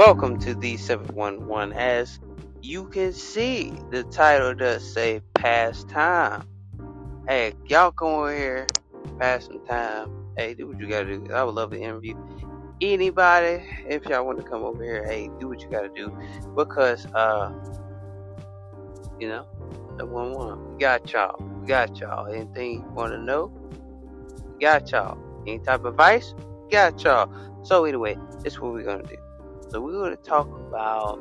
Welcome to the 711. As you can see, the title does say past time. Hey, y'all come over here, pass some time. Hey, do what you gotta do. I would love to interview anybody. If y'all want to come over here, hey, do what you gotta do. Because, uh, you know, the one one. We got y'all. Got y'all. Anything you want to know? Got y'all. Any type of advice? Got y'all. So, anyway, this is what we're gonna do. So we're going to talk about.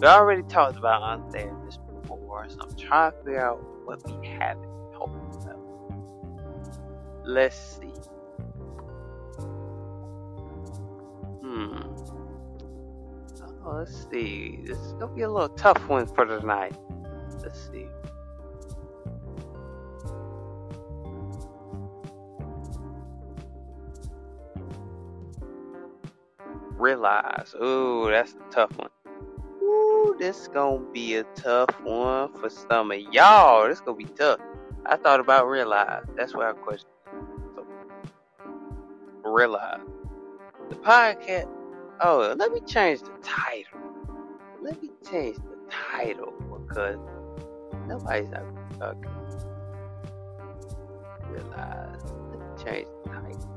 We already talked about untherapist before, so I'm trying to figure out what we haven't talked about. Let's see. Hmm. Oh, let's see. This is gonna be a little tough one for tonight. Let's see. Realize. Ooh, that's a tough one. Ooh, this gonna be a tough one for some of y'all. This gonna be tough. I thought about realize. That's why I question. So, realize the podcast. Oh, let me change the title. Let me change the title because nobody's not okay. Realize. Let me change the title.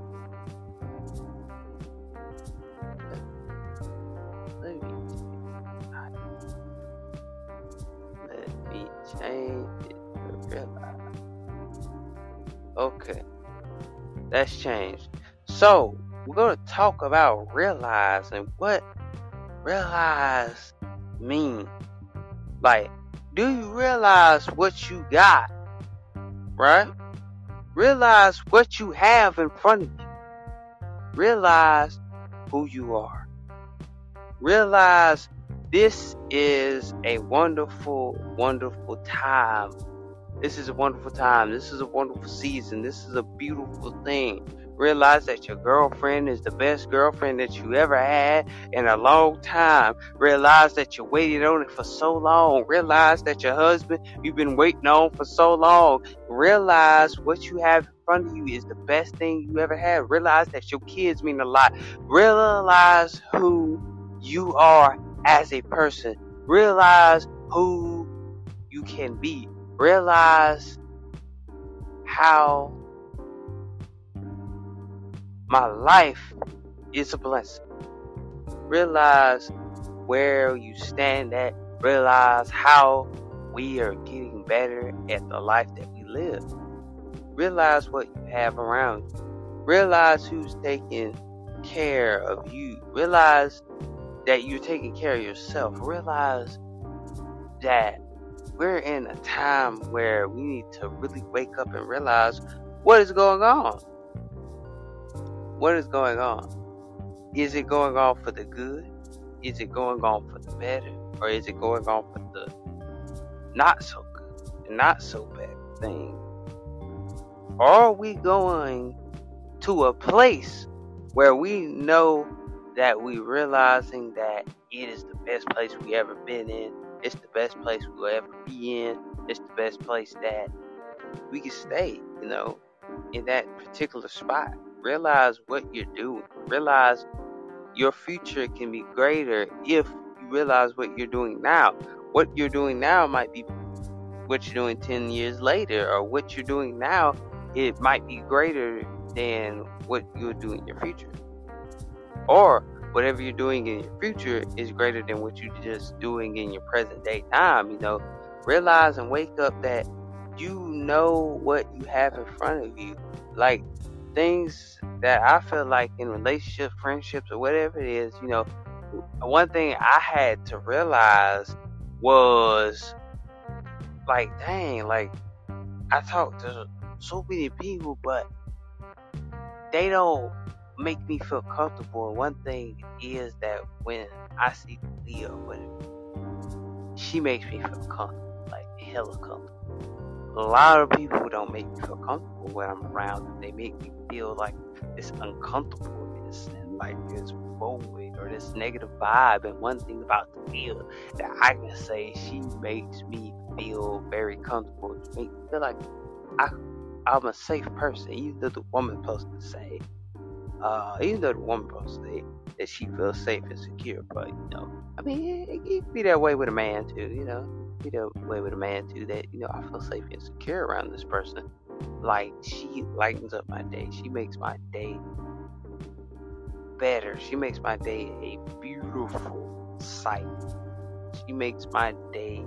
Okay, that's changed. So we're gonna talk about realize and what realize mean. Like, do you realize what you got? Right? Realize what you have in front of you. Realize who you are. Realize this is a wonderful, wonderful time. This is a wonderful time. This is a wonderful season. This is a beautiful thing. Realize that your girlfriend is the best girlfriend that you ever had in a long time. Realize that you waited on it for so long. Realize that your husband you've been waiting on for so long. Realize what you have in front of you is the best thing you ever had. Realize that your kids mean a lot. Realize who you are as a person. Realize who you can be. Realize how my life is a blessing. Realize where you stand at. Realize how we are getting better at the life that we live. Realize what you have around you. Realize who's taking care of you. Realize that you're taking care of yourself. Realize that we're in a time where we need to really wake up and realize what is going on. What is going on? Is it going on for the good? Is it going on for the better? Or is it going on for the not so good not so bad thing? are we going to a place where we know that we realizing that it is the best place we ever been in. It's the best place we'll ever be in. It's the best place that we can stay, you know, in that particular spot. Realize what you're doing. Realize your future can be greater if you realize what you're doing now. What you're doing now might be what you're doing 10 years later, or what you're doing now, it might be greater than what you'll do in your future or whatever you're doing in your future is greater than what you're just doing in your present day time. You know, realize and wake up that you know what you have in front of you. Like things that I feel like in relationships, friendships, or whatever it is, you know, one thing I had to realize was like, dang, like I talk to so many people, but they don't make me feel comfortable. one thing is that when I see Leah, when she makes me feel comfortable, like hella comfortable. A lot of people don't make me feel comfortable when I'm around them. They make me feel like this uncomfortableness and like this void or this negative vibe. And one thing about Leah that I can say, she makes me feel very comfortable. She makes me feel like I, I'm a safe person. Either the woman supposed to say Uh, even though the woman supposed to say that she feels safe and secure, but you know, I mean, it, it be that way with a man too. You know, be that way with a man too. That you know, I feel safe and secure around this person. Like she lightens up my day. She makes my day better. She makes my day a beautiful sight. She makes my day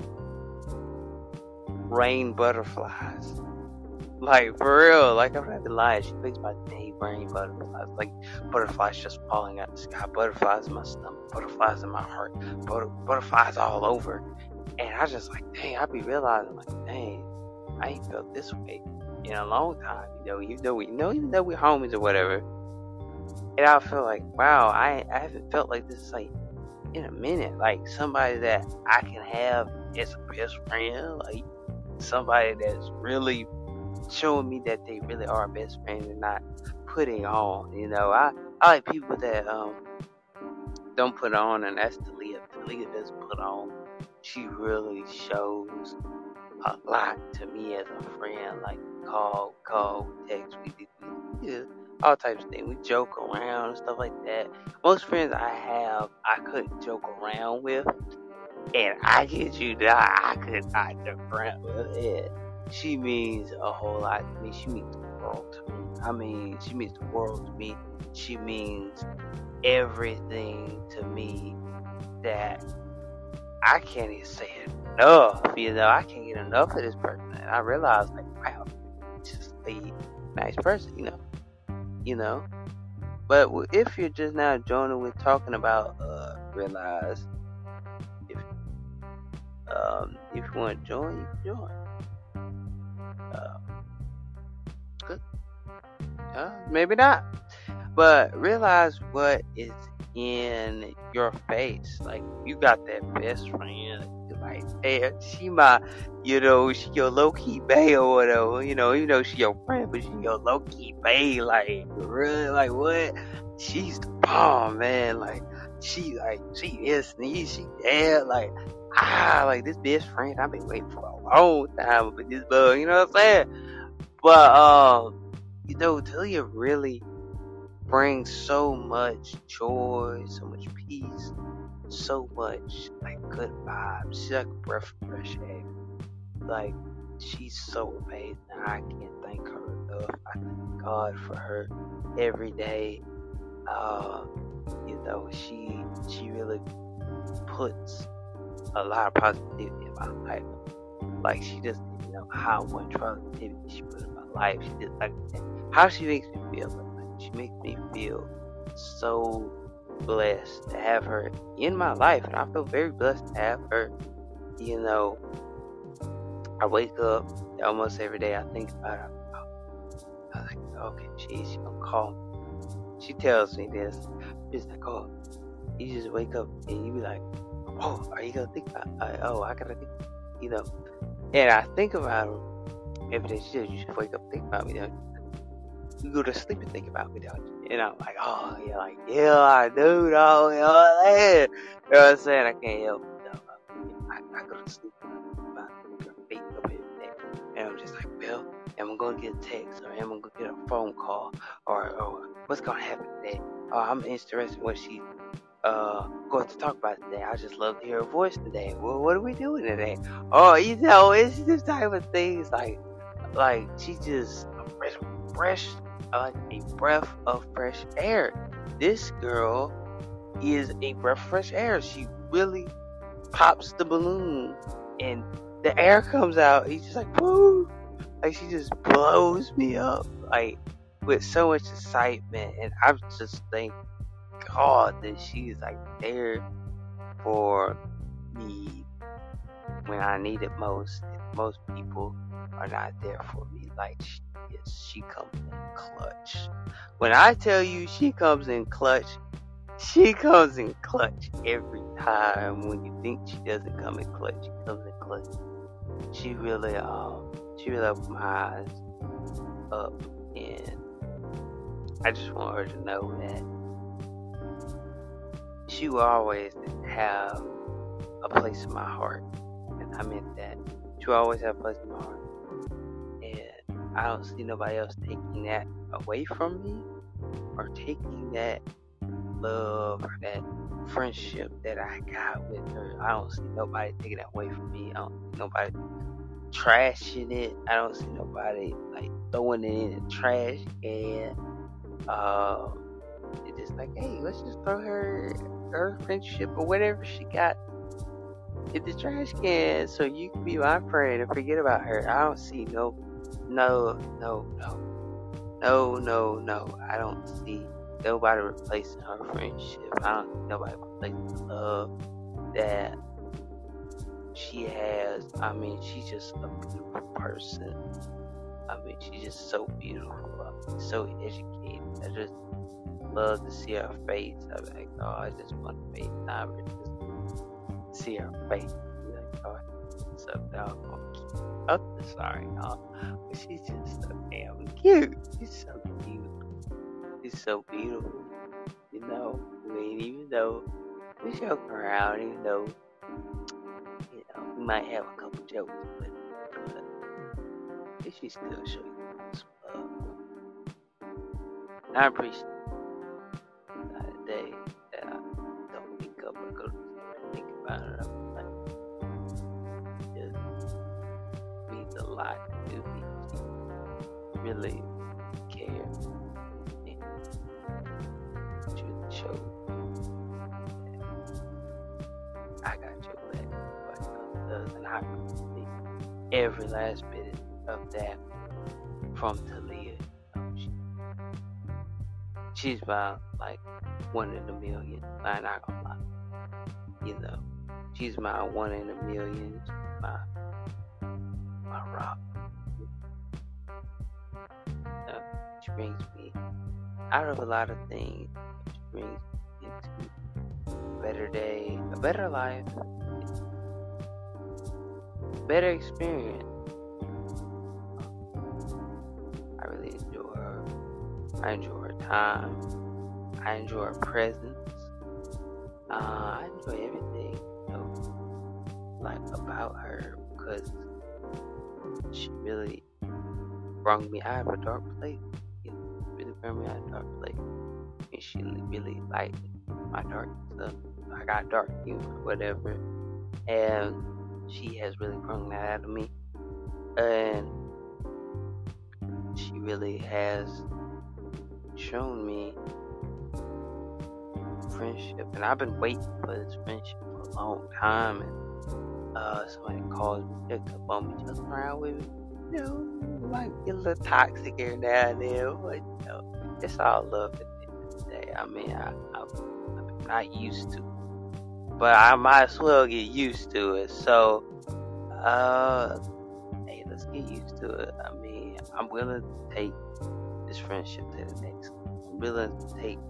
rain butterflies. Like for real, like I'm not even lying. She makes my day rain butterflies. Like butterflies just falling out the sky, butterflies in my stomach, butterflies in my heart, butter- butterflies all over. And I just like, dang, I be realizing like, dang, I ain't felt this way in a long time. You know, even though we you know, even though we're homies or whatever. And I feel like, wow, I I haven't felt like this like in a minute. Like somebody that I can have as a best friend, like somebody that's really showing me that they really are best friends and not putting on. You know, I I like people that um don't put on, and that's Talia. Talia doesn't put on. She really shows a lot to me as a friend. Like call, call, text, we do, we all types of things. We joke around and stuff like that. Most friends I have, I couldn't joke around with, and I get you that I could not joke around with it she means a whole lot to me. She means the world to me. I mean, she means the world to me. She means everything to me that I can't even say enough. You know, I can't get enough of this person. And I realize, like, wow, just a nice person, you know. You know. But if you're just now joining with talking about, uh, realize if um, if you want to join, you can join. Uh. Uh, maybe not. But realize what is in your face. Like you got that best friend. Like, hey, she my, you know, she your low key bae or whatever. You know, even though she your friend, but she your low key bae. Like, really, like what? She's the bomb, man. Like, she like she is me. She yeah, like ah, like this best friend I've been waiting for a long time with this bug, you know what I'm saying? But um, you know, Talia really brings so much joy, so much peace, so much like good vibes. She's like a breath of fresh air. Like she's so amazing. I can't thank her enough. I thank God for her every day. Uh, you know, she she really puts a lot of positivity in my life. Like she doesn't even know how much positivity she put in my life. She just like how she makes me feel. Like, she makes me feel so blessed to have her in my life, and I feel very blessed to have her. You know, I wake up almost every day. I think about her. I'm like, okay, she's she gonna call me. She tells me this. She's like, oh, you just wake up and you be like, oh, are you gonna think about? Oh, I gotta think, you know. And I think about them every day. You should wake up, think about me, don't you? You go to sleep and think about me, don't you? And I'm like, oh, yeah, like, yeah, I do, though. You know what I'm saying? I can't help it. I, I go to sleep am I gonna get a text or am I gonna get a phone call or, or what's gonna happen today? Oh, I'm interested in what she uh going to talk about today. I just love to hear her voice today. Well, what are we doing today? Oh, you know, it's this type of things like like she just fresh, fresh like a breath of fresh air. This girl is a breath of fresh air. She really pops the balloon and the air comes out. He's just like woo, like she just blows me up like with so much excitement, and I just think God that she's like there for me when I need it most. most people are not there for me like she is. She comes in clutch. When I tell you she comes in clutch, she comes in clutch every time. When you think she doesn't come in clutch, she comes in clutch. She really, um, she really opened my eyes up, and I just want her to know that she will always have a place in my heart. And I meant that. She will always have a place in my heart. And I don't see nobody else taking that away from me. or taking that love or that friendship that I got with her. I don't see nobody taking that away from me. I don't see nobody trashing it. I don't see nobody like throwing it in the trash can. Uh, it's just like, hey, let's just throw her her friendship or whatever she got in the trash can so you can be my friend and forget about her. I don't see no, no, no, no, no, no, no. I don't see nobody replacing her friendship. I don't see nobody replacing love that she has. I mean, she's just a beautiful person. I mean, she's just so beautiful. I mean, so educated. I just love to see her face. I'm like, oh, I just want to face time her, just see her face. Be like, oh, what's up, dog? Oh, sorry, no. But she's just so damn cute. She's so cute. She's so beautiful. You know, I mean, even though we joke around, even though, we might have a couple jokes, but, but she still show you some love. Uh, I appreciate that day that I don't wake up and go to think about it. I'm like, just means a lot to me. Really care and really every last bit of that from Talia. She's about like one in a million. I'm not gonna lie. You know, she's my one in a million. My my rock. Uh, she brings me out of a lot of things. She brings me into a better day, a better life, better experience. I really enjoy her. I enjoy her time. I enjoy her presence. Uh, I enjoy everything, you know, like about her because she really brought me out of a dark place. Know, really brought me out of a dark place, and she really lightened my dark stuff. I got dark humor, whatever, and she has really brought that out of me, and she really has shown me friendship, and I've been waiting for this friendship for a long time. And uh, somebody calls me, checks up on me, just around with me. You know, get a little toxic here now and then, but you know, it's all love at the end of the day. I mean, I, I, I'm not used to, but I might as well get used to it. So, uh, hey, let's get used to it. I mean, I'm willing to take this friendship to the next. I'm willing to take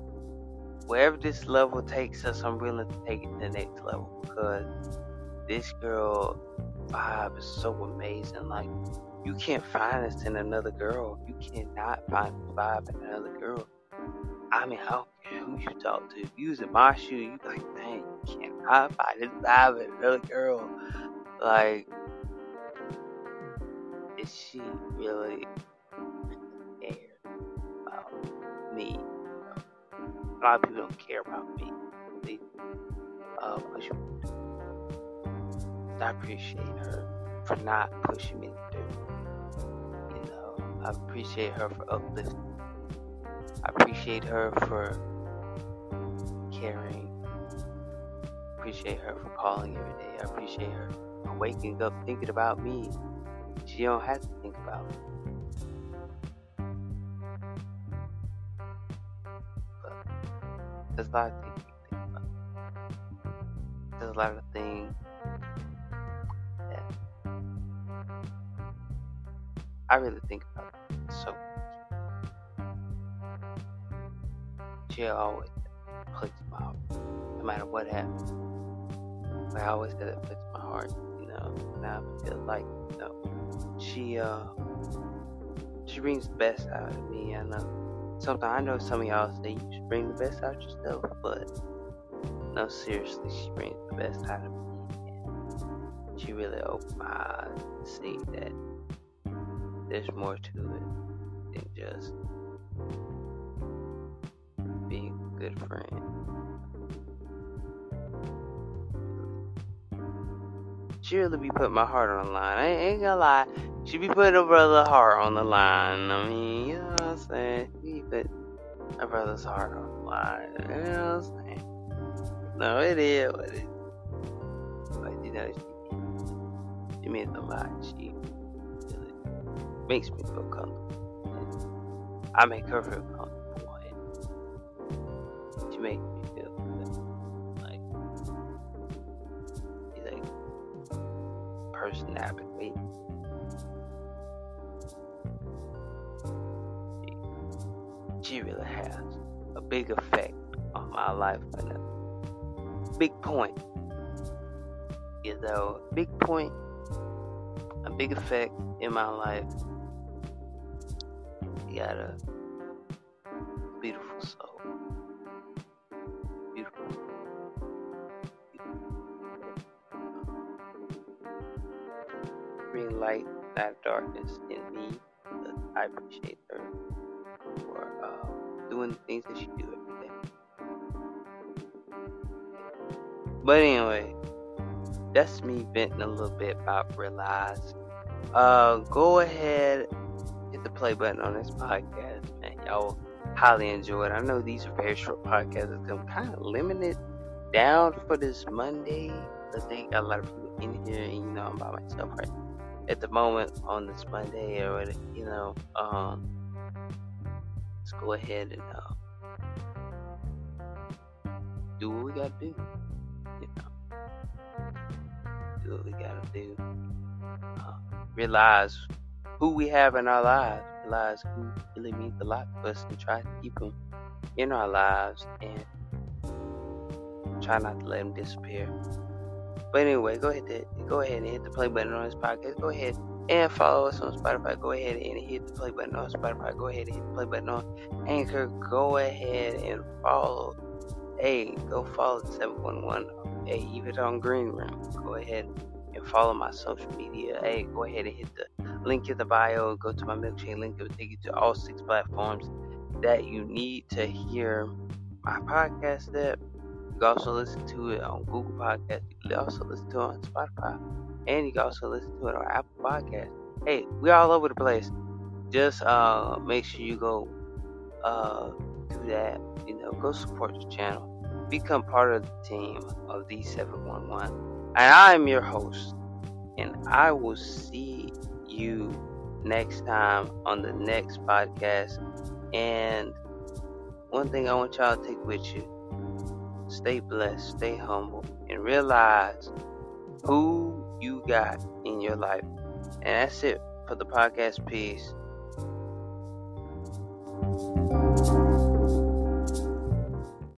wherever this level takes us, I'm willing to take it to the next level because this girl vibe is so amazing. Like, you can't find this in another girl. You cannot find this vibe in another girl. I mean, care who you talk to. If you was in my shoe, you like, dang, you cannot find this vibe in another girl. Like, is she really care about me? a lot of people don't care about me. They, uh, push me. I appreciate her for not pushing me to do. You know, I appreciate her for uplifting. I appreciate her for caring. Appreciate her for calling every day. I appreciate her for waking up thinking about me. She don't have to think about me. But There's a lot of things you think about. There's a lot of things that I really think about so she always puts my heart, no matter what happens. I always said it puts my heart, you know, and I feel like, you know, she uh she brings the best out of me, I know something I know some of y'all say you should bring the best out yourself, but no, seriously, she brings the best out of me. And she really opened my eyes to see that there's more to it than just being a good friend. She be putting my heart on the line. I ain't gonna lie. She be putting her brother's heart on the line. I mean, you know what I'm saying? She put her brother's heart on the line. You know what I'm saying? No, it is what it is. But you know, she, she a lot. She really makes me feel comfortable. I make her feel comfortable. She makes person advocate. She really has a big effect on my life and a big point. You know, big point, a big effect in my life. You got a beautiful soul. Light, that darkness in me. I appreciate her for uh, doing the things that she do every day. But anyway, that's me venting a little bit about realize. Uh, go ahead, hit the play button on this podcast, man. Y'all highly enjoy it. I know these are very short podcasts. I'm kind of limited down for this Monday. I think a lot of people in here, and you know I'm by myself right at the moment on this Monday, or you know, um, let's go ahead and uh, do what we gotta do. You know, do what we gotta do. Uh, realize who we have in our lives. Realize who really means a lot to us, and try to keep them in our lives, and try not to let them disappear. But anyway, go ahead to, go ahead and hit the play button on this podcast. Go ahead and follow us on Spotify. Go ahead and hit the play button on Spotify. Go ahead and hit the play button on Anchor. Go ahead and follow. Hey, go follow 711. Hey, even on Green Room. Go ahead and follow my social media. Hey, go ahead and hit the link in the bio. Go to my milkshake link. It will take you to all six platforms that you need to hear my podcast at. Can also listen to it on Google Podcast. You can also listen to it on Spotify. And you can also listen to it on Apple Podcast. Hey, we're all over the place. Just uh, make sure you go uh, do that. You know, go support the channel. Become part of the team of D711. And I'm your host. And I will see you next time on the next podcast. And one thing I want y'all to take with you stay blessed, stay humble, and realize who you got in your life. And that's it for the podcast. peace.